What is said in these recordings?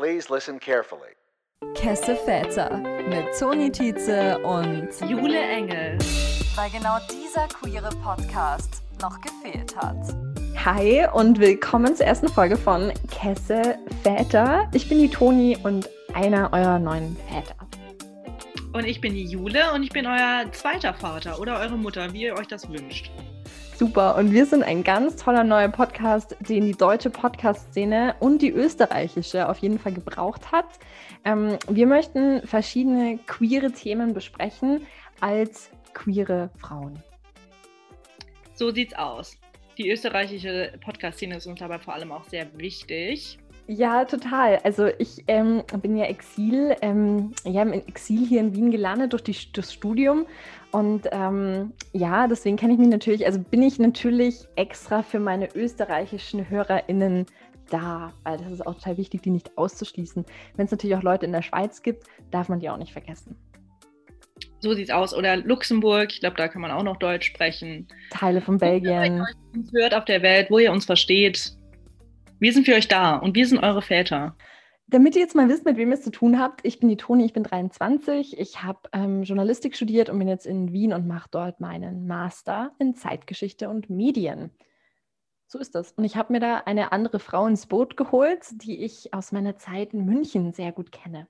Please listen carefully. Kesse Väter mit Toni Tietze und Jule Engel. Weil genau dieser queere Podcast noch gefehlt hat. Hi und willkommen zur ersten Folge von Kesse Väter. Ich bin die Toni und einer eurer neuen Väter. Und ich bin die Jule und ich bin euer zweiter Vater oder eure Mutter, wie ihr euch das wünscht. Super. Und wir sind ein ganz toller neuer Podcast, den die deutsche Podcast-Szene und die österreichische auf jeden Fall gebraucht hat. Ähm, wir möchten verschiedene queere Themen besprechen als queere Frauen. So sieht's aus. Die österreichische Podcast-Szene ist uns dabei vor allem auch sehr wichtig. Ja, total. Also ich ähm, bin ja Exil, ähm, ja, im Exil hier in Wien gelandet durch die, das Studium. Und ähm, ja, deswegen kenne ich mich natürlich, also bin ich natürlich extra für meine österreichischen HörerInnen da, weil das ist auch total wichtig, die nicht auszuschließen. Wenn es natürlich auch Leute in der Schweiz gibt, darf man die auch nicht vergessen. So sieht's aus. Oder Luxemburg, ich glaube, da kann man auch noch Deutsch sprechen. Teile von Belgien. Wenn ihr uns hört auf der Welt, wo ihr uns versteht, wir sind für euch da und wir sind eure Väter. Damit ihr jetzt mal wisst, mit wem ihr es zu tun habt, ich bin die Toni, ich bin 23, ich habe ähm, Journalistik studiert und bin jetzt in Wien und mache dort meinen Master in Zeitgeschichte und Medien. So ist das. Und ich habe mir da eine andere Frau ins Boot geholt, die ich aus meiner Zeit in München sehr gut kenne.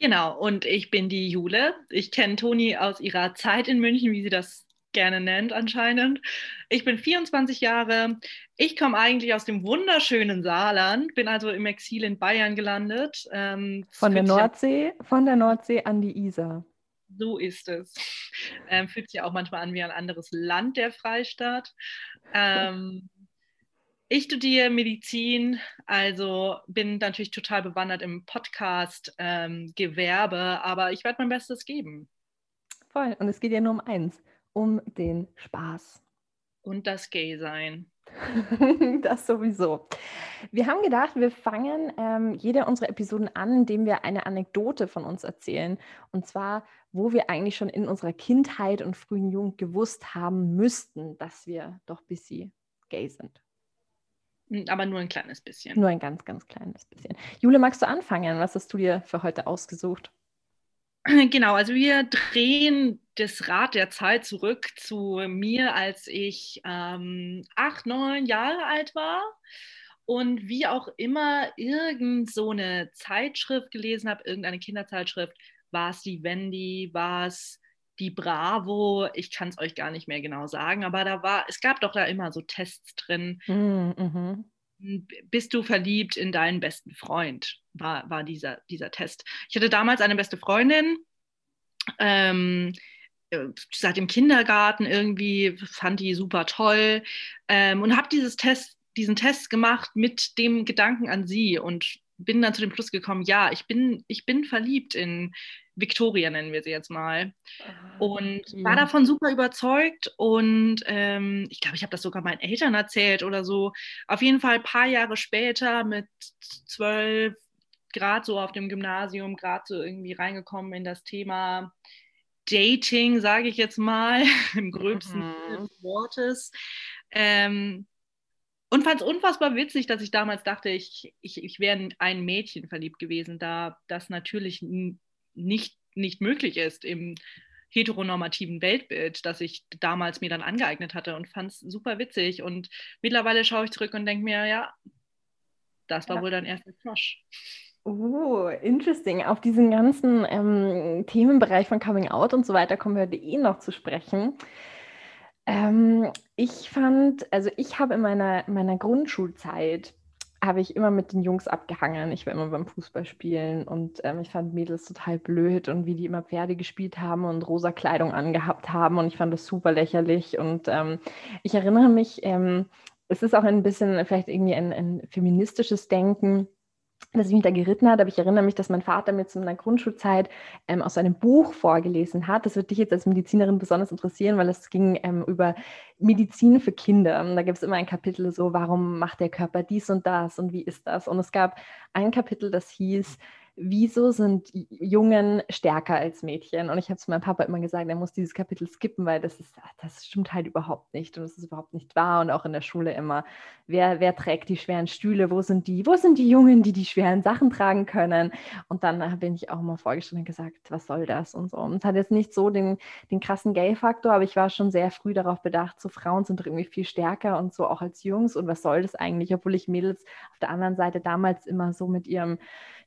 Genau, und ich bin die Jule. Ich kenne Toni aus ihrer Zeit in München, wie sie das gerne nennt anscheinend. Ich bin 24 Jahre. Ich komme eigentlich aus dem wunderschönen Saarland, bin also im Exil in Bayern gelandet. Ähm, von der Nordsee, von der Nordsee an die Isar. So ist es. Ähm, fühlt sich auch manchmal an wie ein anderes Land, der Freistaat. Ähm, ich studiere Medizin, also bin natürlich total bewandert im Podcast-Gewerbe, ähm, aber ich werde mein Bestes geben. Voll. Und es geht ja nur um eins um den Spaß. Und das Gay-Sein. das sowieso. Wir haben gedacht, wir fangen ähm, jede unserer Episoden an, indem wir eine Anekdote von uns erzählen. Und zwar, wo wir eigentlich schon in unserer Kindheit und frühen Jugend gewusst haben müssten, dass wir doch ein bisschen gay sind. Hm, aber nur ein kleines bisschen. Nur ein ganz, ganz kleines bisschen. Jule, magst du anfangen? Was hast du dir für heute ausgesucht? Genau, also wir drehen das Rad der Zeit zurück zu mir, als ich ähm, acht, neun Jahre alt war und wie auch immer irgend so eine Zeitschrift gelesen habe, irgendeine Kinderzeitschrift, war es die Wendy, war es die Bravo, ich kann es euch gar nicht mehr genau sagen, aber da war, es gab doch da immer so Tests drin. Mm, mhm bist du verliebt in deinen besten Freund, war, war dieser, dieser Test. Ich hatte damals eine beste Freundin, ähm, äh, seit dem Kindergarten irgendwie, fand die super toll ähm, und habe dieses Test, diesen Test gemacht mit dem Gedanken an sie und bin dann zu dem Schluss gekommen, ja, ich bin, ich bin verliebt in Victoria, nennen wir sie jetzt mal. Ah, und ja. war davon super überzeugt und ähm, ich glaube, ich habe das sogar meinen Eltern erzählt oder so. Auf jeden Fall ein paar Jahre später mit zwölf, gerade so auf dem Gymnasium, gerade so irgendwie reingekommen in das Thema Dating, sage ich jetzt mal, im gröbsten mhm. Wortes. Ähm, und fand es unfassbar witzig, dass ich damals dachte, ich, ich, ich wäre ein Mädchen verliebt gewesen, da das natürlich nicht, nicht möglich ist im heteronormativen Weltbild, das ich damals mir dann angeeignet hatte und fand es super witzig. Und mittlerweile schaue ich zurück und denke mir, ja, das war ja. wohl dein erster Crush. Oh, interesting. Auf diesen ganzen ähm, Themenbereich von Coming Out und so weiter kommen wir heute eh noch zu sprechen. Ähm, ich fand, also ich habe in meiner, meiner Grundschulzeit habe ich immer mit den Jungs abgehangen. Ich war immer beim Fußballspielen und ähm, ich fand Mädels total blöd und wie die immer Pferde gespielt haben und rosa Kleidung angehabt haben und ich fand das super lächerlich und ähm, ich erinnere mich, ähm, es ist auch ein bisschen vielleicht irgendwie ein, ein feministisches Denken dass ich mich da geritten hat, aber ich erinnere mich, dass mein Vater mir zu meiner Grundschulzeit ähm, aus einem Buch vorgelesen hat. Das wird dich jetzt als Medizinerin besonders interessieren, weil es ging ähm, über Medizin für Kinder. Und da gibt es immer ein Kapitel so, warum macht der Körper dies und das und wie ist das? Und es gab ein Kapitel, das hieß wieso sind Jungen stärker als Mädchen? Und ich habe zu meinem Papa immer gesagt, er muss dieses Kapitel skippen, weil das ist, das stimmt halt überhaupt nicht und es ist überhaupt nicht wahr. Und auch in der Schule immer, wer, wer trägt die schweren Stühle? Wo sind die, wo sind die Jungen, die die schweren Sachen tragen können? Und dann bin ich auch mal vorgestellt und gesagt, was soll das und so. Und es hat jetzt nicht so den, den krassen Gay-Faktor, aber ich war schon sehr früh darauf bedacht, so Frauen sind irgendwie viel stärker und so auch als Jungs. Und was soll das eigentlich? Obwohl ich Mädels auf der anderen Seite damals immer so mit ihrem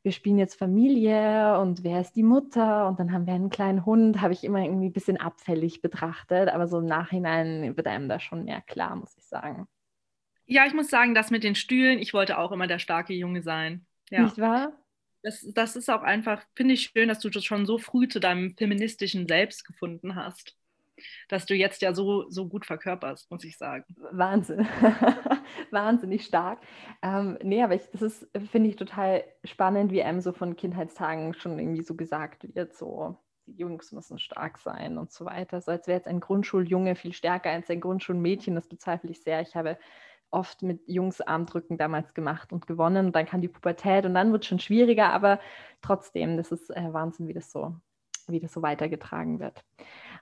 wir spielen jetzt Familie und wer ist die Mutter und dann haben wir einen kleinen Hund, habe ich immer irgendwie ein bisschen abfällig betrachtet, aber so im Nachhinein wird einem da schon mehr klar, muss ich sagen. Ja, ich muss sagen, das mit den Stühlen, ich wollte auch immer der starke Junge sein. Ja. Nicht wahr? Das, das ist auch einfach, finde ich schön, dass du das schon so früh zu deinem feministischen Selbst gefunden hast dass du jetzt ja so, so gut verkörperst, muss ich sagen. Wahnsinn. Wahnsinnig stark. Ähm, nee, aber ich, das ist, finde ich, total spannend, wie einem so von Kindheitstagen schon irgendwie so gesagt wird, so die Jungs müssen stark sein und so weiter. So als wäre jetzt ein Grundschuljunge viel stärker als ein Grundschulmädchen, das bezweifle ich sehr. Ich habe oft mit Jungs Armdrücken damals gemacht und gewonnen. Und dann kam die Pubertät und dann wird es schon schwieriger, aber trotzdem, das ist äh, Wahnsinn, wie das so, wie das so weitergetragen wird.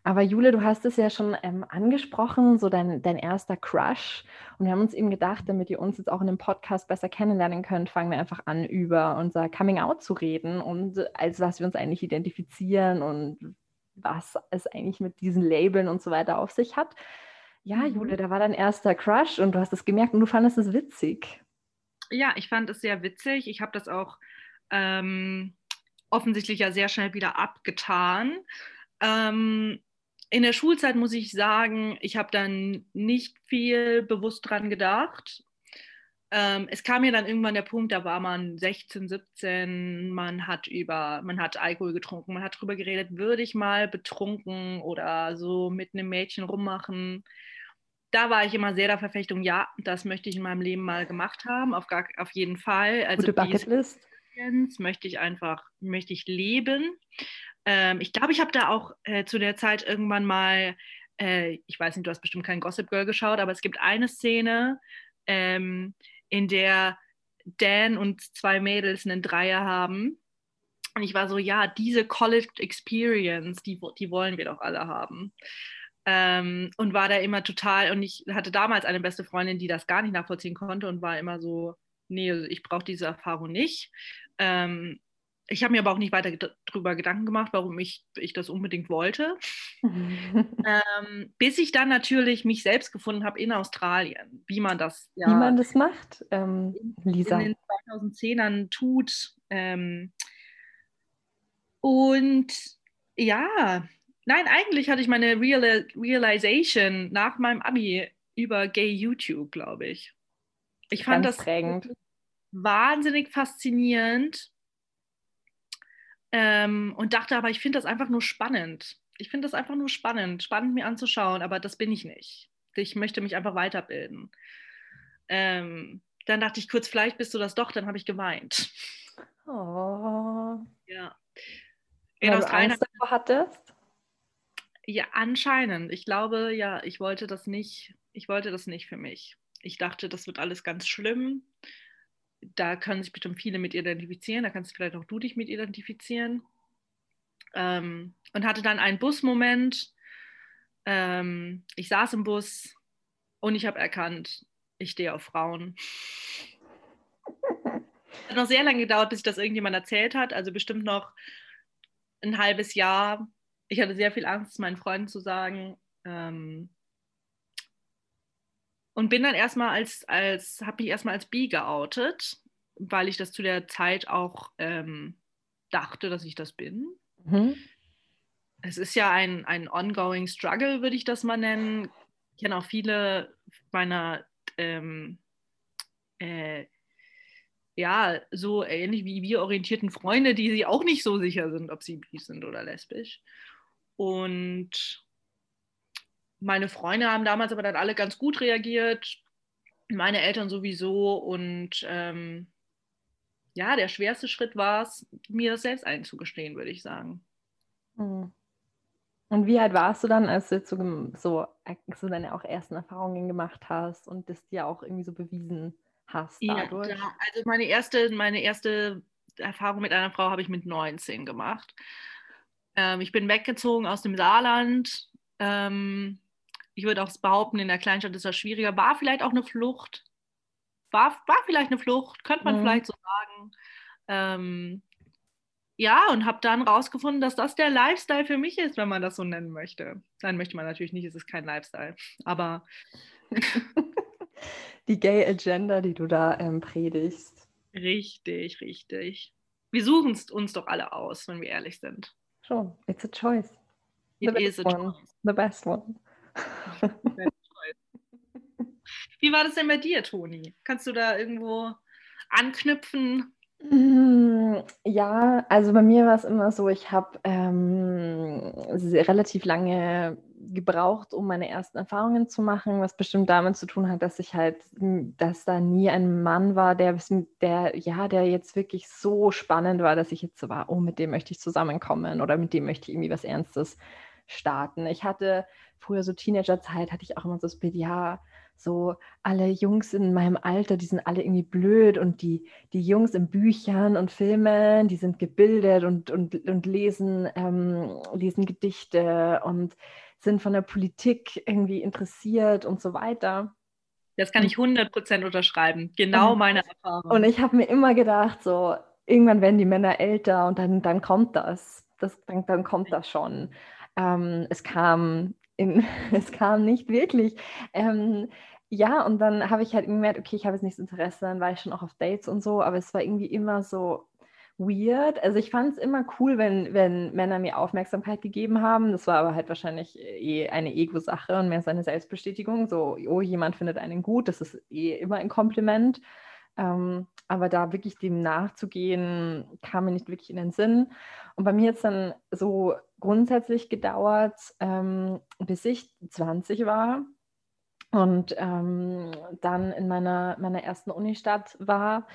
Aber Jule, du hast es ja schon ähm, angesprochen, so dein, dein erster Crush. Und wir haben uns eben gedacht, damit ihr uns jetzt auch in dem Podcast besser kennenlernen könnt, fangen wir einfach an, über unser Coming Out zu reden und als was wir uns eigentlich identifizieren und was es eigentlich mit diesen Labeln und so weiter auf sich hat. Ja, mhm. Jule, da war dein erster Crush und du hast es gemerkt und du fandest es witzig. Ja, ich fand es sehr witzig. Ich habe das auch ähm, offensichtlich ja sehr schnell wieder abgetan. Ähm, in der Schulzeit muss ich sagen, ich habe dann nicht viel bewusst dran gedacht. Ähm, es kam mir dann irgendwann der Punkt, da war man 16, 17, man hat über, man hat Alkohol getrunken, man hat darüber geredet, würde ich mal betrunken oder so mit einem Mädchen rummachen. Da war ich immer sehr der Verfechtung, ja, das möchte ich in meinem Leben mal gemacht haben, auf, gar, auf jeden Fall. Also Gute Bucketlist. Möchte ich einfach, möchte ich leben ähm, ich glaube, ich habe da auch äh, zu der Zeit irgendwann mal, äh, ich weiß nicht, du hast bestimmt kein Gossip Girl geschaut, aber es gibt eine Szene, ähm, in der Dan und zwei Mädels einen Dreier haben. Und ich war so, ja, diese College Experience, die, die wollen wir doch alle haben. Ähm, und war da immer total, und ich hatte damals eine beste Freundin, die das gar nicht nachvollziehen konnte und war immer so, nee, ich brauche diese Erfahrung nicht. Ähm, ich habe mir aber auch nicht weiter darüber Gedanken gemacht, warum ich, ich das unbedingt wollte. ähm, bis ich dann natürlich mich selbst gefunden habe in Australien, wie man das ja, Wie man das macht, ähm, Lisa. In den 2010ern tut. Ähm, und ja, nein, eigentlich hatte ich meine Real Realization nach meinem Abi über Gay YouTube, glaube ich. Ich fand Ganz das prägend. wahnsinnig faszinierend ähm, und dachte aber, ich finde das einfach nur spannend. Ich finde das einfach nur spannend, spannend mir anzuschauen, aber das bin ich nicht. Ich möchte mich einfach weiterbilden. Ähm, dann dachte ich kurz, vielleicht bist du das doch, dann habe ich geweint. Oh. Ja. In Weil Australien du Angst davor hattest? Ja, anscheinend. Ich glaube, ja, ich wollte das nicht, ich wollte das nicht für mich. Ich dachte, das wird alles ganz schlimm da können sich bestimmt viele mit identifizieren, da kannst vielleicht auch du dich mit identifizieren. Ähm, und hatte dann einen Busmoment. Ähm, ich saß im Bus und ich habe erkannt, ich stehe auf Frauen. Hat noch sehr lange gedauert, bis ich das irgendjemand erzählt hat, also bestimmt noch ein halbes Jahr. Ich hatte sehr viel Angst, meinen Freunden zu sagen. Ähm, und bin dann erstmal als, als habe mich erstmal als bi geoutet, weil ich das zu der Zeit auch ähm, dachte, dass ich das bin. Mhm. Es ist ja ein, ein ongoing struggle, würde ich das mal nennen. Ich kenne auch viele meiner ähm, äh, ja, so ähnlich wie wir orientierten Freunde, die sich auch nicht so sicher sind, ob sie bi sind oder lesbisch. Und meine Freunde haben damals aber dann alle ganz gut reagiert, meine Eltern sowieso. Und ähm, ja, der schwerste Schritt war es, mir das selbst einzugestehen, würde ich sagen. Hm. Und wie alt warst du dann, als du so, so, so deine auch ersten Erfahrungen gemacht hast und das dir auch irgendwie so bewiesen hast dadurch? Ja, also meine erste, meine erste Erfahrung mit einer Frau habe ich mit 19 gemacht. Ähm, ich bin weggezogen aus dem Saarland. Ähm, ich würde auch behaupten, in der Kleinstadt ist das schwieriger. War vielleicht auch eine Flucht. War, war vielleicht eine Flucht, könnte man mhm. vielleicht so sagen. Ähm, ja, und habe dann rausgefunden, dass das der Lifestyle für mich ist, wenn man das so nennen möchte. Dann möchte man natürlich nicht, es ist kein Lifestyle. Aber. die Gay Agenda, die du da ähm, predigst. Richtig, richtig. Wir suchen es uns doch alle aus, wenn wir ehrlich sind. Schon, it's a choice. The It is a one. choice. The best one. Wie war das denn bei dir, Toni? Kannst du da irgendwo anknüpfen? Mm, ja, also bei mir war es immer so, ich habe ähm, relativ lange gebraucht, um meine ersten Erfahrungen zu machen, was bestimmt damit zu tun hat, dass ich halt, dass da nie ein Mann war, der, der, ja, der jetzt wirklich so spannend war, dass ich jetzt so war, oh, mit dem möchte ich zusammenkommen oder mit dem möchte ich irgendwie was Ernstes starten. Ich hatte früher so Teenagerzeit, hatte ich auch immer so das Bild, ja, so alle Jungs in meinem Alter, die sind alle irgendwie blöd und die, die Jungs in Büchern und Filmen, die sind gebildet und, und, und lesen, ähm, lesen Gedichte und sind von der Politik irgendwie interessiert und so weiter. Das kann ich 100% unterschreiben. Genau meine Erfahrung. Und ich habe mir immer gedacht, so, irgendwann werden die Männer älter und dann, dann kommt das. das dann, dann kommt das schon. Ähm, es kam in, es kam nicht wirklich. Ähm, ja, und dann habe ich halt gemerkt, okay, ich habe jetzt nichts Interesse, dann war ich schon auch auf Dates und so, aber es war irgendwie immer so weird. Also ich fand es immer cool, wenn, wenn Männer mir Aufmerksamkeit gegeben haben. Das war aber halt wahrscheinlich eh eine Ego-Sache und mehr seine Selbstbestätigung. So, oh, jemand findet einen gut, das ist eh immer ein Kompliment. Ähm, aber da wirklich dem nachzugehen, kam mir nicht wirklich in den Sinn. Und bei mir hat es dann so grundsätzlich gedauert, ähm, bis ich 20 war und ähm, dann in meiner, meiner ersten Unistadt war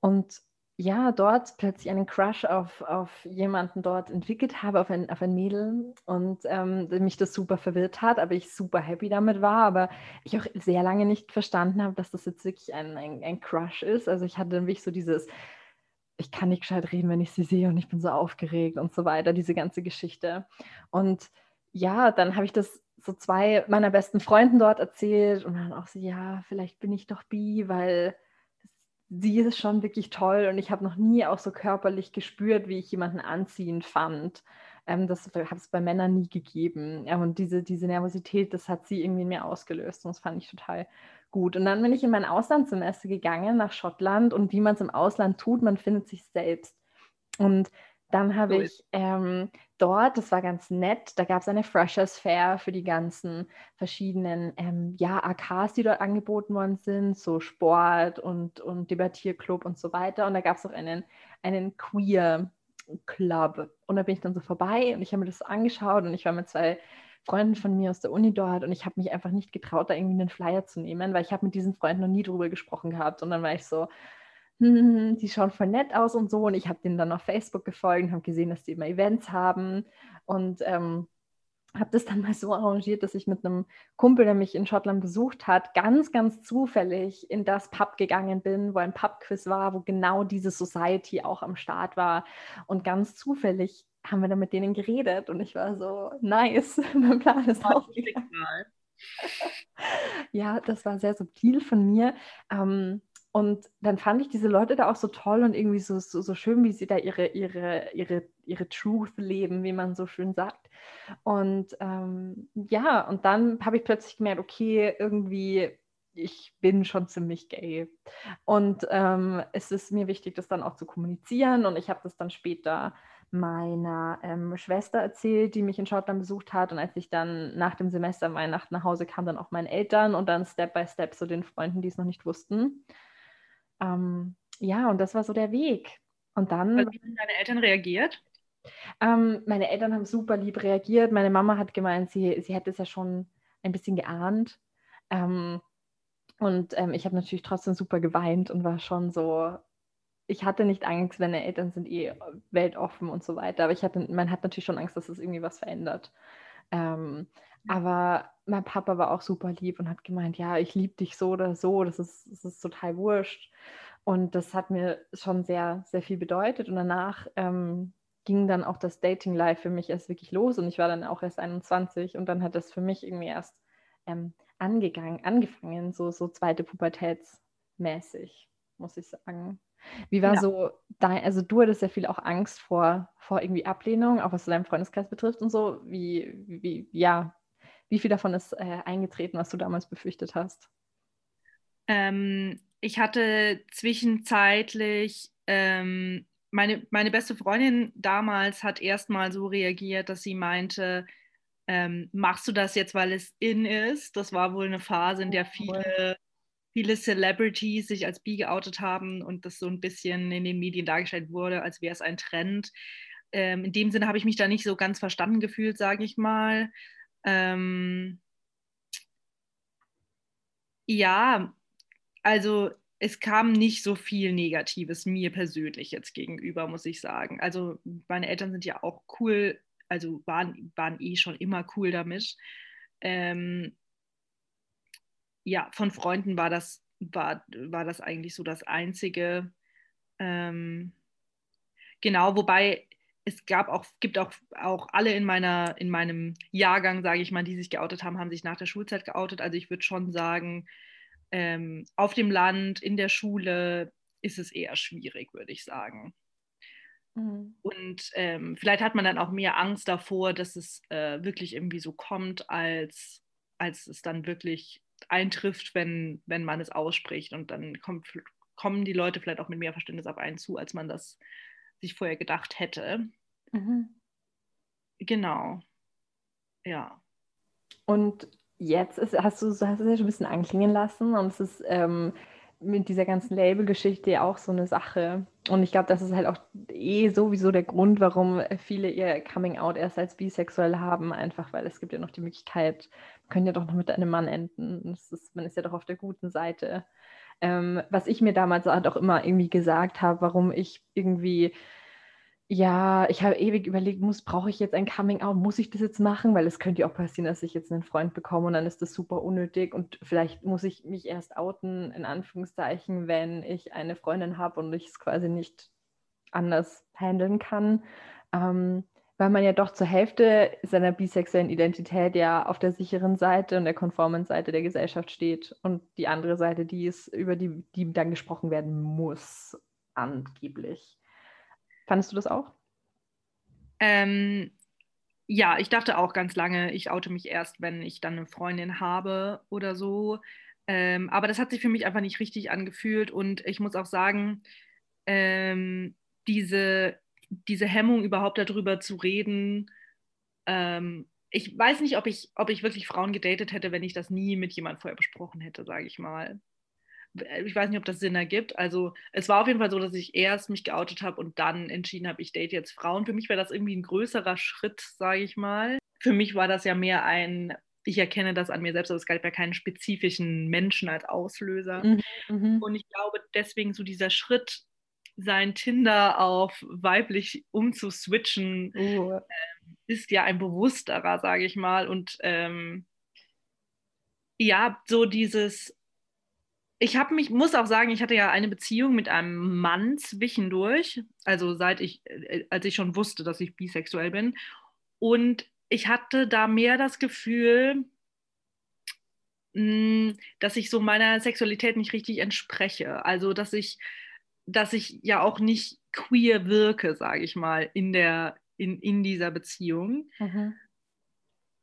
und ja, dort plötzlich einen Crush auf, auf jemanden dort entwickelt habe, auf ein, auf ein Mädel und ähm, mich das super verwirrt hat, aber ich super happy damit war, aber ich auch sehr lange nicht verstanden habe, dass das jetzt wirklich ein, ein, ein Crush ist. Also ich hatte dann wirklich so dieses, ich kann nicht gescheit reden, wenn ich sie sehe und ich bin so aufgeregt und so weiter, diese ganze Geschichte. Und ja, dann habe ich das so zwei meiner besten Freunden dort erzählt und dann auch so, ja, vielleicht bin ich doch bi, weil sie ist schon wirklich toll und ich habe noch nie auch so körperlich gespürt, wie ich jemanden anziehend fand. Ähm, das habe es bei Männern nie gegeben. Ja, und diese, diese Nervosität, das hat sie irgendwie in mir ausgelöst und das fand ich total gut. Und dann bin ich in mein Auslandssemester gegangen nach Schottland und wie man es im Ausland tut, man findet sich selbst. Und dann habe ich ähm, dort, das war ganz nett, da gab es eine Freshers Fair für die ganzen verschiedenen ähm, ja, AKs, die dort angeboten worden sind, so Sport und, und Debattierclub und so weiter. Und da gab es auch einen, einen Queer Club. Und da bin ich dann so vorbei und ich habe mir das so angeschaut und ich war mit zwei Freunden von mir aus der Uni dort und ich habe mich einfach nicht getraut, da irgendwie einen Flyer zu nehmen, weil ich habe mit diesen Freunden noch nie drüber gesprochen gehabt. Und dann war ich so, hm, die schauen voll nett aus und so. Und ich habe denen dann auf Facebook gefolgt und habe gesehen, dass die immer Events haben. Und ähm, habe das dann mal so arrangiert, dass ich mit einem Kumpel, der mich in Schottland besucht hat, ganz, ganz zufällig in das Pub gegangen bin, wo ein Pubquiz war, wo genau diese Society auch am Start war. Und ganz zufällig haben wir dann mit denen geredet und ich war so, nice, mein Plan ist auch. ja, das war sehr subtil von mir. Ähm, und dann fand ich diese Leute da auch so toll und irgendwie so, so, so, schön, wie sie da ihre, ihre, ihre, ihre Truth leben, wie man so schön sagt. Und ähm, ja, und dann habe ich plötzlich gemerkt, okay, irgendwie, ich bin schon ziemlich gay. Und ähm, es ist mir wichtig, das dann auch zu kommunizieren. Und ich habe das dann später meiner ähm, Schwester erzählt, die mich in Schottland besucht hat. Und als ich dann nach dem Semester Weihnachten nach Hause kam, dann auch meinen Eltern und dann Step by Step so den Freunden, die es noch nicht wussten ähm, ja, und das war so der Weg. Und dann. Wie haben deine Eltern reagiert? Ähm, meine Eltern haben super lieb reagiert. Meine Mama hat gemeint, sie, sie hätte es ja schon ein bisschen geahnt. Ähm, und ähm, ich habe natürlich trotzdem super geweint und war schon so, ich hatte nicht Angst, meine Eltern sind eh weltoffen und so weiter, aber ich hatte, man hat natürlich schon Angst, dass es irgendwie was verändert. Ähm, aber mein Papa war auch super lieb und hat gemeint, ja, ich liebe dich so oder so, das ist, das ist total wurscht. Und das hat mir schon sehr, sehr viel bedeutet. Und danach ähm, ging dann auch das Dating-Life für mich erst wirklich los. Und ich war dann auch erst 21 und dann hat das für mich irgendwie erst ähm, angegangen, angefangen, so, so zweite Pubertätsmäßig, muss ich sagen. Wie war ja. so dein, also du hattest ja viel auch Angst vor, vor irgendwie Ablehnung, auch was deinen Freundeskreis betrifft und so. Wie, wie, ja, wie viel davon ist äh, eingetreten, was du damals befürchtet hast? Ähm, ich hatte zwischenzeitlich, ähm, meine, meine beste Freundin damals hat erstmal so reagiert, dass sie meinte, ähm, machst du das jetzt, weil es in ist? Das war wohl eine Phase, in der viele, viele Celebrities sich als bi geoutet haben und das so ein bisschen in den Medien dargestellt wurde, als wäre es ein Trend. Ähm, in dem Sinne habe ich mich da nicht so ganz verstanden gefühlt, sage ich mal. Ähm, ja, also es kam nicht so viel Negatives mir persönlich jetzt gegenüber, muss ich sagen. Also meine Eltern sind ja auch cool, also waren, waren eh schon immer cool damit. Ähm, ja, von Freunden war das, war, war das eigentlich so das Einzige. Ähm, genau, wobei es gab auch, gibt auch, auch alle in, meiner, in meinem Jahrgang, sage ich mal, die sich geoutet haben, haben sich nach der Schulzeit geoutet. Also ich würde schon sagen, ähm, auf dem Land, in der Schule ist es eher schwierig, würde ich sagen. Mhm. Und ähm, vielleicht hat man dann auch mehr Angst davor, dass es äh, wirklich irgendwie so kommt, als, als es dann wirklich eintrifft, wenn, wenn man es ausspricht. Und dann kommt, kommen die Leute vielleicht auch mit mehr Verständnis auf einen zu, als man das sich vorher gedacht hätte. Mhm. Genau. Ja. Und jetzt ist, hast du hast es ja schon ein bisschen anklingen lassen und es ist ähm, mit dieser ganzen Label-Geschichte ja auch so eine Sache. Und ich glaube, das ist halt auch eh sowieso der Grund, warum viele ihr Coming-out erst als bisexuell haben, einfach weil es gibt ja noch die Möglichkeit, man könnte ja doch noch mit einem Mann enden. Ist, man ist ja doch auf der guten Seite. Ähm, was ich mir damals halt auch immer irgendwie gesagt habe, warum ich irgendwie ja, ich habe ewig überlegt, muss, brauche ich jetzt ein Coming Out? Muss ich das jetzt machen? Weil es könnte ja auch passieren, dass ich jetzt einen Freund bekomme und dann ist das super unnötig und vielleicht muss ich mich erst outen, in Anführungszeichen, wenn ich eine Freundin habe und ich es quasi nicht anders handeln kann. Ähm, weil man ja doch zur Hälfte seiner bisexuellen Identität ja auf der sicheren Seite und der konformen Seite der Gesellschaft steht und die andere Seite, die ist, über die, die dann gesprochen werden muss, angeblich. Fandest du das auch? Ähm, ja, ich dachte auch ganz lange, ich oute mich erst, wenn ich dann eine Freundin habe oder so. Ähm, aber das hat sich für mich einfach nicht richtig angefühlt und ich muss auch sagen, ähm, diese, diese Hemmung überhaupt darüber zu reden, ähm, ich weiß nicht, ob ich, ob ich wirklich Frauen gedatet hätte, wenn ich das nie mit jemandem vorher besprochen hätte, sage ich mal. Äh, ich weiß nicht, ob das Sinn ergibt. Also es war auf jeden Fall so, dass ich erst mich geoutet habe und dann entschieden habe, ich date jetzt Frauen. Für mich war das irgendwie ein größerer Schritt, sage ich mal. Für mich war das ja mehr ein, ich erkenne das an mir selbst, aber es galt ja keinen spezifischen Menschen als Auslöser. Mhm, mhm. Und ich glaube, deswegen so dieser Schritt, sein Tinder auf weiblich umzuswitchen, uh. äh, ist ja ein bewussterer, sage ich mal. Und ähm, ja, so dieses ich habe mich, muss auch sagen, ich hatte ja eine Beziehung mit einem Mann zwischendurch, also seit ich, äh, als ich schon wusste, dass ich bisexuell bin. Und ich hatte da mehr das Gefühl, hm, dass ich so meiner Sexualität nicht richtig entspreche. Also, dass ich, dass ich ja auch nicht queer wirke, sage ich mal, in, der, in, in dieser Beziehung. Mhm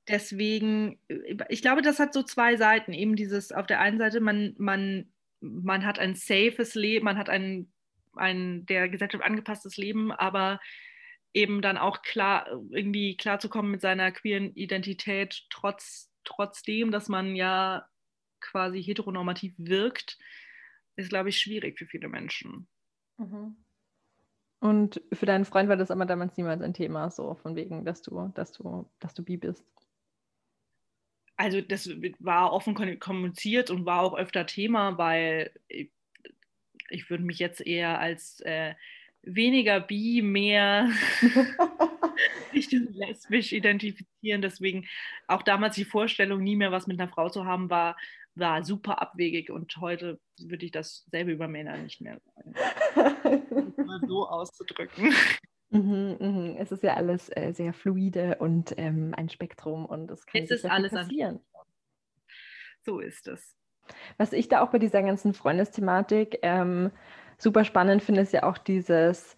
deswegen, äh, ich glaube, das hat so zwei Seiten. Eben dieses, auf der einen Seite, man, man, man hat ein safes Leben, man hat ein, ein der Gesellschaft angepasstes Leben, aber eben dann auch klar, irgendwie klarzukommen mit seiner queeren Identität, trotz, trotzdem, dass man ja quasi heteronormativ wirkt, ist, glaube ich, schwierig für viele Menschen. Mhm. Und für deinen Freund war das aber damals niemals ein Thema, so von wegen, dass du, dass du, dass du bi bist also das war offen kommuniziert und war auch öfter Thema, weil ich, ich würde mich jetzt eher als äh, weniger bi, mehr lesbisch identifizieren. Deswegen auch damals die Vorstellung, nie mehr was mit einer Frau zu haben, war, war super abwegig und heute würde ich dasselbe über Männer nicht mehr sagen. mal so auszudrücken. Mhm, mhm. Es ist ja alles äh, sehr fluide und ähm, ein Spektrum und es kann es ist alles passieren. So ist es. Was ich da auch bei dieser ganzen Freundesthematik ähm, super spannend finde, ist ja auch dieses,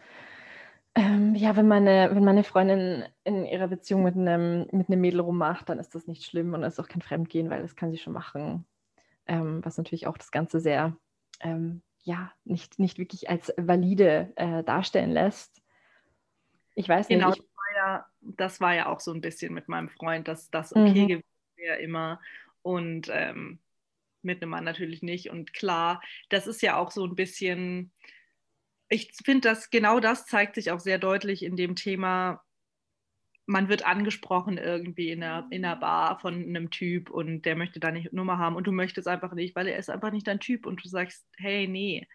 ähm, ja, wenn meine, wenn meine Freundin in ihrer Beziehung mit einem, mit einem Mädel rummacht, dann ist das nicht schlimm und das ist auch kein Fremdgehen, weil das kann sie schon machen. Ähm, was natürlich auch das Ganze sehr, ähm, ja, nicht, nicht wirklich als valide äh, darstellen lässt. Ich weiß genau, nicht. Genau, das, ja, das war ja auch so ein bisschen mit meinem Freund, dass das okay mhm. gewesen wäre immer. Und ähm, mit einem Mann natürlich nicht. Und klar, das ist ja auch so ein bisschen, ich finde, dass genau das zeigt sich auch sehr deutlich in dem Thema, man wird angesprochen irgendwie in einer, in einer Bar von einem Typ und der möchte deine Nummer haben und du möchtest einfach nicht, weil er ist einfach nicht dein Typ und du sagst, hey, nee.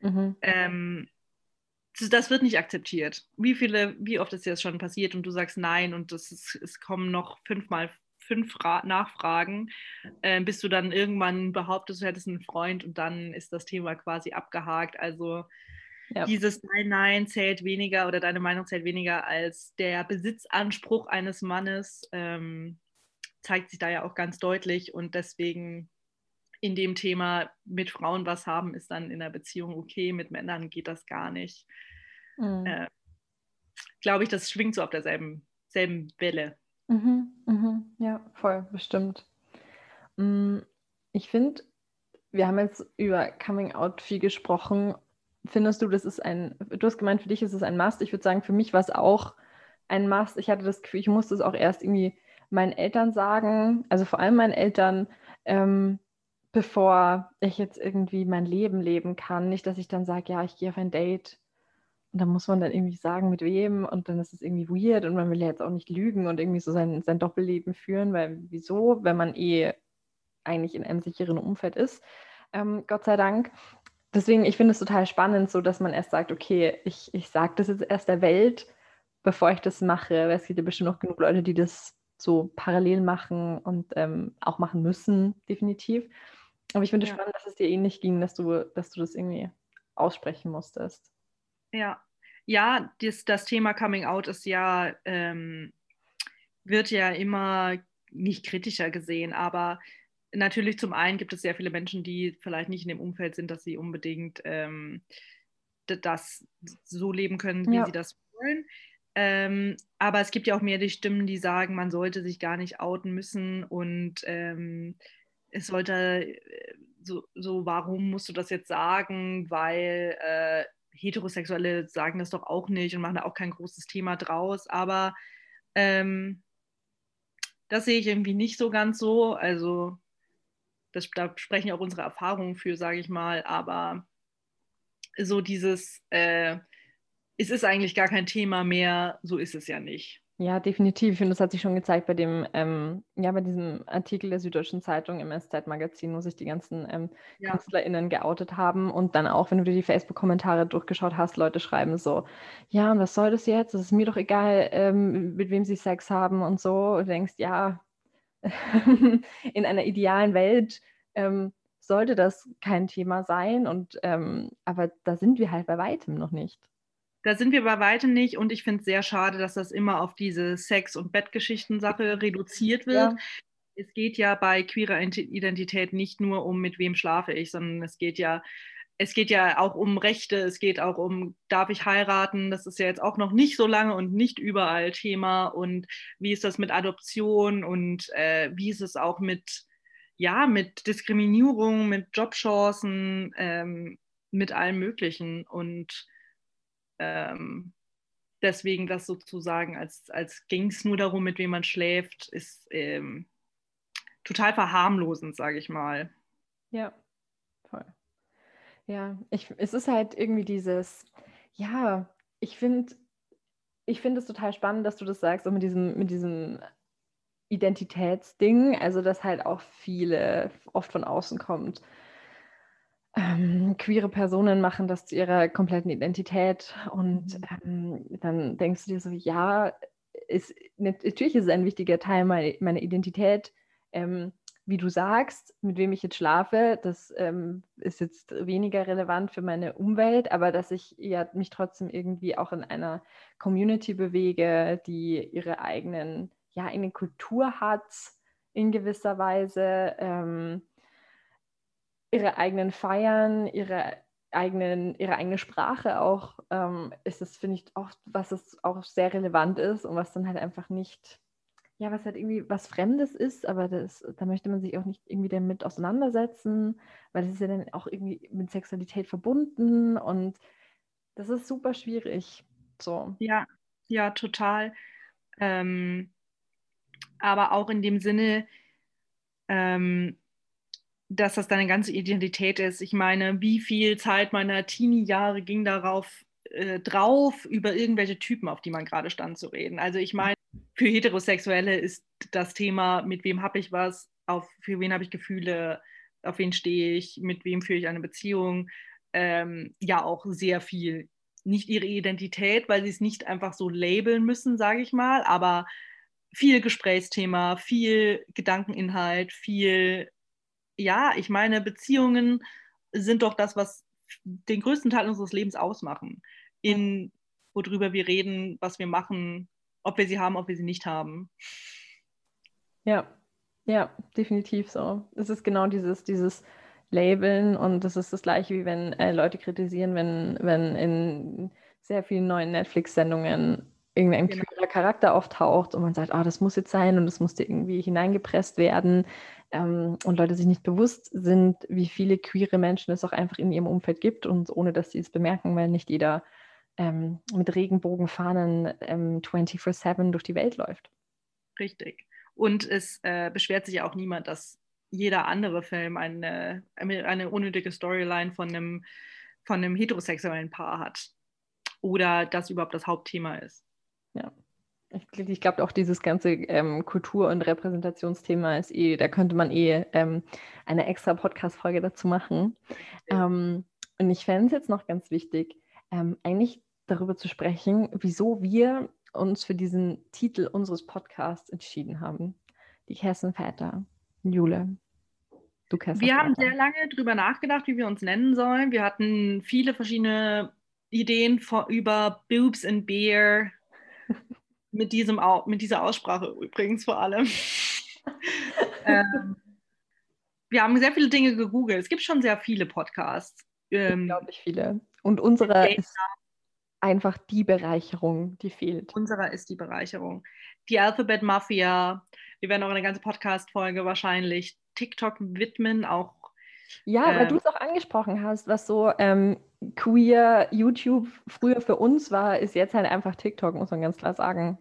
Mhm. Ähm, das wird nicht akzeptiert. Wie viele, wie oft ist dir das schon passiert und du sagst nein und das ist, es kommen noch fünfmal fünf Fra Nachfragen, äh, bis du dann irgendwann behauptest, du hättest einen Freund und dann ist das Thema quasi abgehakt. Also ja. dieses Nein, Nein zählt weniger oder deine Meinung zählt weniger als der Besitzanspruch eines Mannes, ähm, zeigt sich da ja auch ganz deutlich und deswegen in dem Thema mit Frauen was haben, ist dann in der Beziehung okay, mit Männern geht das gar nicht. Mhm. Äh, Glaube ich, das schwingt so auf derselben selben Welle. Mhm, mhm, ja, voll, bestimmt. Mm, ich finde, wir haben jetzt über Coming Out viel gesprochen. Findest du, das ist ein, du hast gemeint, für dich ist es ein Must. Ich würde sagen, für mich war es auch ein Must. Ich hatte das Gefühl, ich musste es auch erst irgendwie meinen Eltern sagen, also vor allem meinen Eltern, ähm, bevor ich jetzt irgendwie mein Leben leben kann. Nicht, dass ich dann sage, ja, ich gehe auf ein Date und dann muss man dann irgendwie sagen, mit wem und dann ist es irgendwie weird und man will ja jetzt auch nicht lügen und irgendwie so sein, sein Doppelleben führen, weil wieso, wenn man eh eigentlich in einem sicheren Umfeld ist, ähm, Gott sei Dank. Deswegen, ich finde es total spannend, so dass man erst sagt, okay, ich, ich sage das jetzt erst der Welt, bevor ich das mache, weil es gibt ja bestimmt noch genug Leute, die das so parallel machen und ähm, auch machen müssen, definitiv. Aber ich finde es ja. spannend, dass es dir ähnlich ging, dass du, dass du das irgendwie aussprechen musstest. Ja, ja, das, das Thema Coming Out ist ja, ähm, wird ja immer nicht kritischer gesehen, aber natürlich zum einen gibt es sehr viele Menschen, die vielleicht nicht in dem Umfeld sind, dass sie unbedingt ähm, das so leben können, wie ja. sie das wollen. Ähm, aber es gibt ja auch mehr die Stimmen, die sagen, man sollte sich gar nicht outen müssen und ähm, es sollte äh, so, so, warum musst du das jetzt sagen, weil äh, Heterosexuelle sagen das doch auch nicht und machen da auch kein großes Thema draus, aber ähm, das sehe ich irgendwie nicht so ganz so. Also das, da sprechen auch unsere Erfahrungen für, sage ich mal, aber so dieses, äh, es ist eigentlich gar kein Thema mehr, so ist es ja nicht. Ja, definitiv. Ich finde, das hat sich schon gezeigt bei dem, ähm, ja, bei diesem Artikel der Süddeutschen Zeitung im SZ-Magazin, wo sich die ganzen ähm, ja. KünstlerInnen geoutet haben. Und dann auch, wenn du dir die Facebook-Kommentare durchgeschaut hast, Leute schreiben so, ja, und was soll das jetzt? Es ist mir doch egal, ähm, mit wem sie Sex haben und so. Und du denkst, ja, in einer idealen Welt ähm, sollte das kein Thema sein. Und ähm, aber da sind wir halt bei weitem noch nicht. Da sind wir bei weitem nicht und ich finde es sehr schade, dass das immer auf diese Sex- und Bettgeschichten-Sache reduziert wird. Ja. Es geht ja bei queerer Identität nicht nur um, mit wem schlafe ich, sondern es geht ja, es geht ja auch um Rechte, es geht auch um, darf ich heiraten? Das ist ja jetzt auch noch nicht so lange und nicht überall Thema. Und wie ist das mit Adoption und äh, wie ist es auch mit, ja, mit Diskriminierung, mit Jobchancen, ähm, mit allem Möglichen. Und ähm, deswegen das sozusagen, als, als ging es nur darum, mit wem man schläft, ist ähm, total verharmlosend, sage ich mal. Ja. Ja, ich, es ist halt irgendwie dieses, ja, ich finde ich finde es total spannend, dass du das sagst, so mit diesem, mit diesem Identitätsding, also dass halt auch viele oft von außen kommt ähm, queere Personen machen das zu ihrer kompletten Identität und mhm. ähm, dann denkst du dir so, ja, ist, natürlich ist es ein wichtiger Teil meiner, meiner Identität, ähm, wie du sagst, mit wem ich jetzt schlafe, das ähm, ist jetzt weniger relevant für meine Umwelt, aber dass ich ja mich trotzdem irgendwie auch in einer Community bewege, die ihre eigenen, ja, eine Kultur hat in gewisser Weise, ähm, ihre eigenen Feiern, ihre eigenen, ihre eigene Sprache auch, ähm, ist das, finde ich, oft, was es auch sehr relevant ist und was dann halt einfach nicht ja, was halt irgendwie was Fremdes ist, aber das, da möchte man sich auch nicht irgendwie damit auseinandersetzen, weil es ist ja dann auch irgendwie mit Sexualität verbunden und das ist super schwierig. So. Ja, ja, total. Ähm, aber auch in dem Sinne, ähm, dass das deine ganze Identität ist. Ich meine, wie viel Zeit meiner Teenie-Jahre ging darauf äh, drauf, über irgendwelche Typen, auf die man gerade stand, zu reden. Also ich meine, für Heterosexuelle ist das Thema, mit wem habe ich was, auf, für wen habe ich Gefühle, auf wen stehe ich, mit wem führe ich eine Beziehung, ähm, ja auch sehr viel. Nicht ihre Identität, weil sie es nicht einfach so labeln müssen, sage ich mal, aber viel Gesprächsthema, viel Gedankeninhalt, viel, ja, ich meine, Beziehungen sind doch das, was den größten Teil unseres Lebens ausmachen. In worüber wir reden, was wir machen, ob wir sie haben, ob wir sie nicht haben. Ja, ja, definitiv so. Es ist genau dieses, dieses Labeln und das ist das gleiche, wie wenn äh, Leute kritisieren, wenn, wenn in sehr vielen neuen Netflix-Sendungen irgendein genau. queerer Charakter auftaucht und man sagt, ah, das muss jetzt sein und das muss dir irgendwie hineingepresst werden ähm, und Leute sich nicht bewusst sind, wie viele queere Menschen es auch einfach in ihrem Umfeld gibt und ohne dass sie es bemerken, weil nicht jeder ähm, mit Regenbogenfahnen ähm, 24-7 durch die Welt läuft. Richtig. Und es äh, beschwert sich ja auch niemand, dass jeder andere Film eine, eine unnötige Storyline von einem, von einem heterosexuellen Paar hat. Oder das überhaupt das Hauptthema ist. Ja. Ich, ich glaube auch dieses ganze ähm, Kultur- und Repräsentationsthema ist eh, da könnte man eh ähm, eine extra Podcast-Folge dazu machen. Ähm, und ich fände es jetzt noch ganz wichtig, ähm, eigentlich darüber zu sprechen, wieso wir uns für diesen Titel unseres Podcasts entschieden haben. Die Kessenväter. Jule. Du Wir haben sehr lange darüber nachgedacht, wie wir uns nennen sollen. Wir hatten viele verschiedene Ideen vor, über Boobs and Beer. mit, diesem, mit dieser Aussprache übrigens vor allem. ähm, wir haben sehr viele Dinge gegoogelt. Es gibt schon sehr viele Podcasts. Ähm, Unglaublich viele. Und unserer ist einfach die Bereicherung, die fehlt. Unserer ist die Bereicherung. Die Alphabet Mafia. Wir werden auch eine ganze Podcast-Folge wahrscheinlich TikTok widmen, auch. Ja, weil du es auch angesprochen hast, was so ähm, queer YouTube früher für uns war, ist jetzt halt einfach TikTok, muss man ganz klar sagen.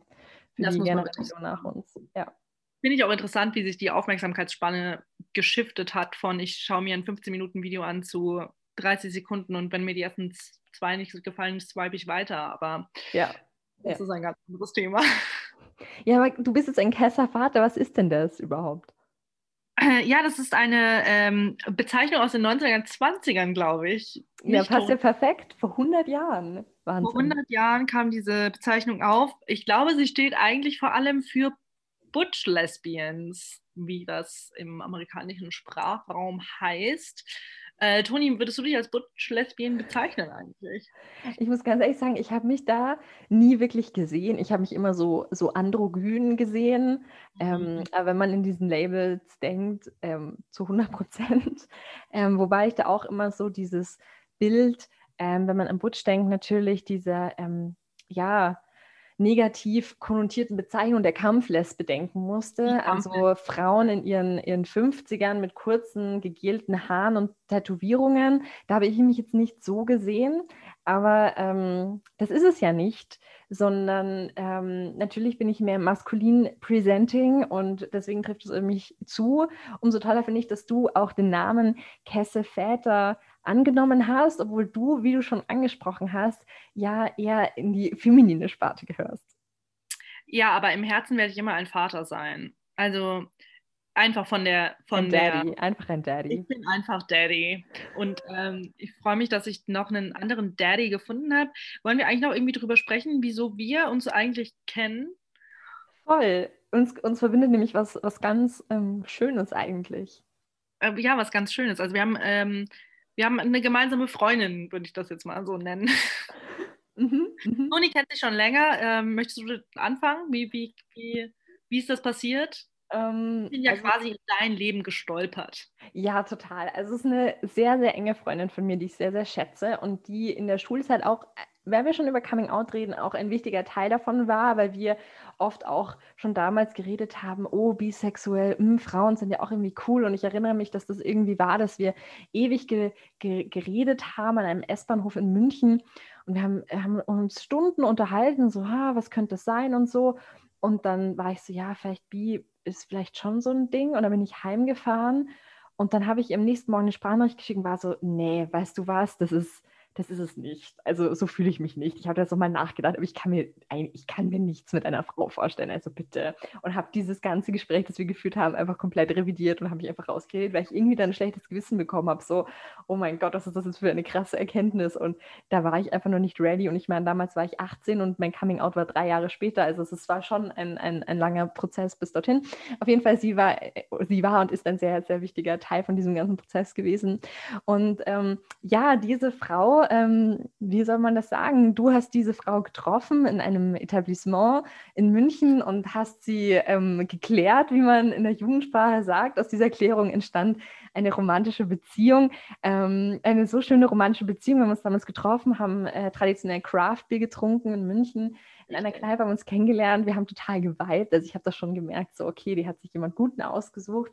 Für das die Generation nach uns. Ja. Finde ich auch interessant, wie sich die Aufmerksamkeitsspanne geschiftet hat von ich schaue mir ein 15 Minuten Video an zu 30 Sekunden und wenn mir die ersten zwei nicht gefallen, swipe ich weiter. Aber ja. das ja. ist ein ganz anderes Thema. Ja, aber du bist jetzt ein Kesservater. Was ist denn das überhaupt? Ja, das ist eine ähm, Bezeichnung aus den 1920ern, glaube ich. ja, passt ja perfekt. Vor 100 Jahren. Wahnsinn. Vor 100 Jahren kam diese Bezeichnung auf. Ich glaube, sie steht eigentlich vor allem für Butch Lesbians, wie das im amerikanischen Sprachraum heißt. Äh, Toni, würdest du dich als Butch-Lesbian bezeichnen eigentlich? Ich muss ganz ehrlich sagen, ich habe mich da nie wirklich gesehen. Ich habe mich immer so, so androgyn gesehen. Ähm, mhm. aber wenn man in diesen Labels denkt, ähm, zu 100 Prozent. Ähm, wobei ich da auch immer so dieses Bild, ähm, wenn man an Butch denkt, natürlich dieser, ähm, ja, negativ konnotierten Bezeichnung der Kampflesbe denken musste. Also Frauen in ihren, ihren 50ern mit kurzen, gegelten Haaren und Tätowierungen. Da habe ich mich jetzt nicht so gesehen, aber ähm, das ist es ja nicht, sondern ähm, natürlich bin ich mehr maskulin presenting und deswegen trifft es mich zu. Umso toller finde ich, dass du auch den Namen Kesse Väter angenommen hast, obwohl du, wie du schon angesprochen hast, ja eher in die feminine Sparte gehörst. Ja, aber im Herzen werde ich immer ein Vater sein. Also einfach von der von ein der Daddy, einfach ein Daddy. Ich bin einfach Daddy und ähm, ich freue mich, dass ich noch einen anderen Daddy gefunden habe. Wollen wir eigentlich noch irgendwie drüber sprechen, wieso wir uns eigentlich kennen? Voll. uns, uns verbindet nämlich was, was ganz ähm, Schönes eigentlich. Äh, ja, was ganz Schönes. Also wir haben, ähm, wir haben eine gemeinsame Freundin, würde ich das jetzt mal so nennen. Mhm, mhm. Toni kennt sich schon länger. Ähm, möchtest du anfangen? Wie, wie, wie, wie ist das passiert? Ähm, ich bin ja also, quasi in dein Leben gestolpert. Ja, total. Also es ist eine sehr, sehr enge Freundin von mir, die ich sehr, sehr schätze und die in der Schulzeit auch, wenn wir schon über Coming Out reden, auch ein wichtiger Teil davon war, weil wir oft auch schon damals geredet haben, oh, bisexuell, mh, hm, Frauen sind ja auch irgendwie cool. Und ich erinnere mich, dass das irgendwie war, dass wir ewig ge ge geredet haben an einem S-Bahnhof in München und wir haben, haben uns Stunden unterhalten, so, ha, was könnte das sein und so. Und dann war ich so, ja, vielleicht bi ist vielleicht schon so ein Ding. Und dann bin ich heimgefahren und dann habe ich im nächsten Morgen eine Sprachnachricht geschickt und war so, nee, weißt du was, das ist, das ist es nicht. Also so fühle ich mich nicht. Ich habe da so mal nachgedacht, aber ich kann mir ich kann mir nichts mit einer Frau vorstellen, also bitte. Und habe dieses ganze Gespräch, das wir geführt haben, einfach komplett revidiert und habe mich einfach rausgeredet, weil ich irgendwie dann ein schlechtes Gewissen bekommen habe, so, oh mein Gott, was ist das jetzt für eine krasse Erkenntnis? Und da war ich einfach noch nicht ready. Und ich meine, damals war ich 18 und mein Coming Out war drei Jahre später. Also es war schon ein, ein, ein langer Prozess bis dorthin. Auf jeden Fall, sie war, sie war und ist ein sehr, sehr wichtiger Teil von diesem ganzen Prozess gewesen. Und ähm, ja, diese Frau, ähm, wie soll man das sagen? Du hast diese Frau getroffen in einem Etablissement in München und hast sie ähm, geklärt, wie man in der Jugendsprache sagt. Aus dieser Klärung entstand eine romantische Beziehung, ähm, eine so schöne romantische Beziehung. Wir haben uns damals getroffen, haben äh, traditionell Craft Beer getrunken in München in einer Kneipe, haben uns kennengelernt. Wir haben total geweibt. Also ich habe das schon gemerkt, so okay, die hat sich jemand Guten ausgesucht.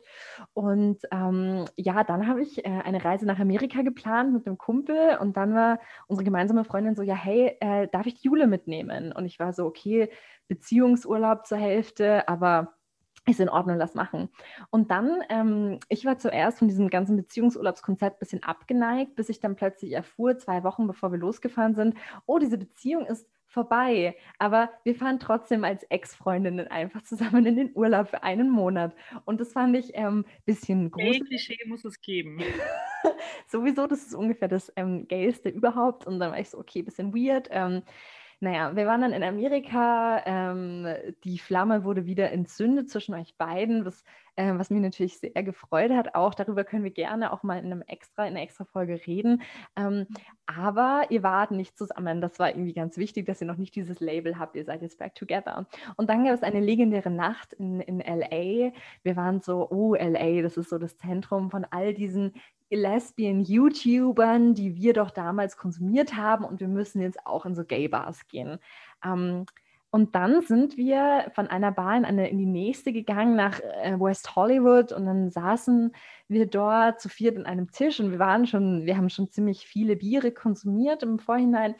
Und ähm, ja, dann habe ich äh, eine Reise nach Amerika geplant mit einem Kumpel und dann war unsere gemeinsame Freundin so, ja, hey, äh, darf ich die Jule mitnehmen? Und ich war so, okay, Beziehungsurlaub zur Hälfte, aber ist in Ordnung, lass machen. Und dann, ähm, ich war zuerst von diesem ganzen Beziehungsurlaubskonzept ein bisschen abgeneigt, bis ich dann plötzlich erfuhr, zwei Wochen bevor wir losgefahren sind, oh, diese Beziehung ist vorbei. Aber wir fahren trotzdem als Ex-Freundinnen einfach zusammen in den Urlaub für einen Monat. Und das fand ich ein ähm, bisschen groß. Gay Klischee muss es geben. Sowieso, das ist ungefähr das ähm, Gayste überhaupt. Und dann war ich so, okay, bisschen weird. Ähm, naja, wir waren dann in Amerika. Ähm, die Flamme wurde wieder entzündet zwischen euch beiden, was, äh, was mich natürlich sehr gefreut hat. Auch darüber können wir gerne auch mal in einem extra, in einer extra Folge reden. Ähm, aber ihr wart nicht zusammen. Das war irgendwie ganz wichtig, dass ihr noch nicht dieses Label habt. Ihr seid jetzt back together. Und dann gab es eine legendäre Nacht in, in LA. Wir waren so, oh, LA, das ist so das Zentrum von all diesen Lesbian-YouTubern, die wir doch damals konsumiert haben und wir müssen jetzt auch in so Gay-Bars gehen. Ähm, und dann sind wir von einer Bar in, eine, in die nächste gegangen nach äh, West Hollywood und dann saßen wir dort zu viert an einem Tisch und wir waren schon, wir haben schon ziemlich viele Biere konsumiert im Vorhinein.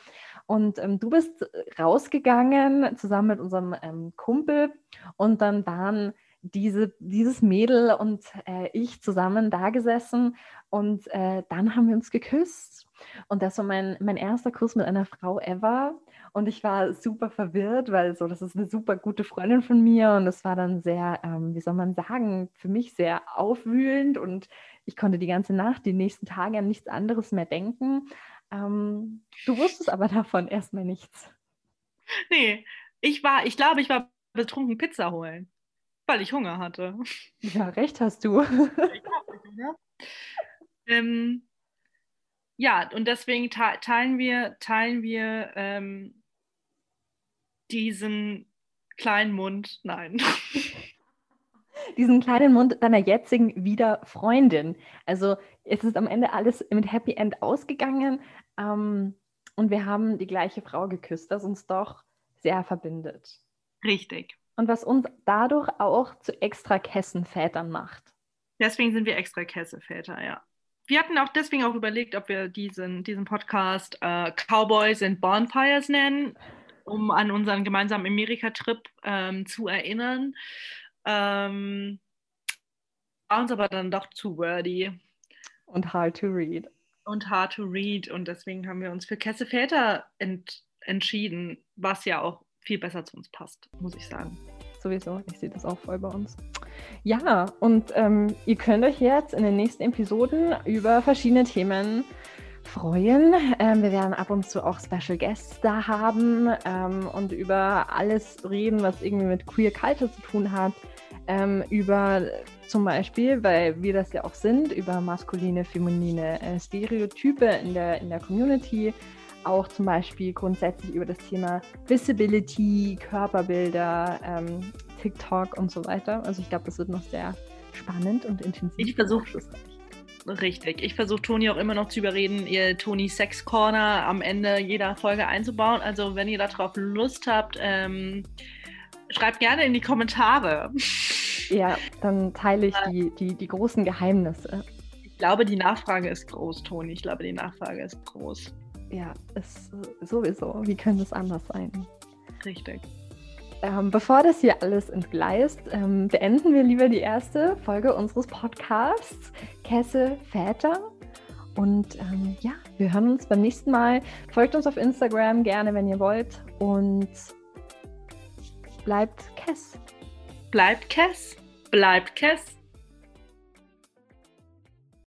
Und ähm, du bist rausgegangen zusammen mit unserem ähm, Kumpel und dann waren diese, dieses Mädel und äh, ich zusammen da gesessen und äh, dann haben wir uns geküsst. Und das war mein, mein erster Kuss mit einer Frau ever. Und ich war super verwirrt, weil so, das ist eine super gute Freundin von mir und es war dann sehr, ähm, wie soll man sagen, für mich sehr aufwühlend und ich konnte die ganze Nacht, die nächsten Tage an nichts anderes mehr denken. Ähm, du wusstest aber davon erstmal nichts. Nee, ich war, ich glaube, ich war betrunken Pizza holen. Weil ich Hunger hatte. Ja, recht hast du. ähm, ja, und deswegen teilen wir, teilen wir ähm, diesen kleinen Mund. Nein. diesen kleinen Mund deiner jetzigen wieder Freundin. Also es ist am Ende alles mit Happy End ausgegangen ähm, und wir haben die gleiche Frau geküsst, das uns doch sehr verbindet. Richtig und was uns dadurch auch zu extra Kessenvätern macht. Deswegen sind wir extra Kessenväter, ja. Wir hatten auch deswegen auch überlegt, ob wir diesen, diesen Podcast äh, Cowboys and Bonfires nennen, um an unseren gemeinsamen Amerika-Trip ähm, zu erinnern. Ähm, war uns aber dann doch zu wordy. Und hard to read. Und hard to read. Und deswegen haben wir uns für Kesseväter ent entschieden, was ja auch viel besser zu uns passt, muss ich sagen. Sowieso, ich sehe das auch voll bei uns. Ja, und ähm, ihr könnt euch jetzt in den nächsten Episoden über verschiedene Themen freuen. Ähm, wir werden ab und zu auch Special Guests da haben ähm, und über alles reden, was irgendwie mit Queer Culture zu tun hat. Ähm, über zum Beispiel, weil wir das ja auch sind, über maskuline, feminine äh, Stereotype in der, in der Community. Auch zum Beispiel grundsätzlich über das Thema Visibility, Körperbilder, ähm, TikTok und so weiter. Also ich glaube, das wird noch sehr spannend und intensiv. Ich versuche Richtig. Ich versuche Toni auch immer noch zu überreden, ihr Toni Sex Corner am Ende jeder Folge einzubauen. Also wenn ihr darauf Lust habt, ähm, schreibt gerne in die Kommentare. Ja, dann teile ich die, die, die großen Geheimnisse. Ich glaube, die Nachfrage ist groß, Toni. Ich glaube, die Nachfrage ist groß. Ja, ist sowieso. Wie könnte es anders sein? Richtig. Ähm, bevor das hier alles entgleist, ähm, beenden wir lieber die erste Folge unseres Podcasts Kesse Väter. Und ähm, ja, wir hören uns beim nächsten Mal. Folgt uns auf Instagram gerne, wenn ihr wollt. Und bleibt Kess. Bleibt Kess. Bleibt Kess.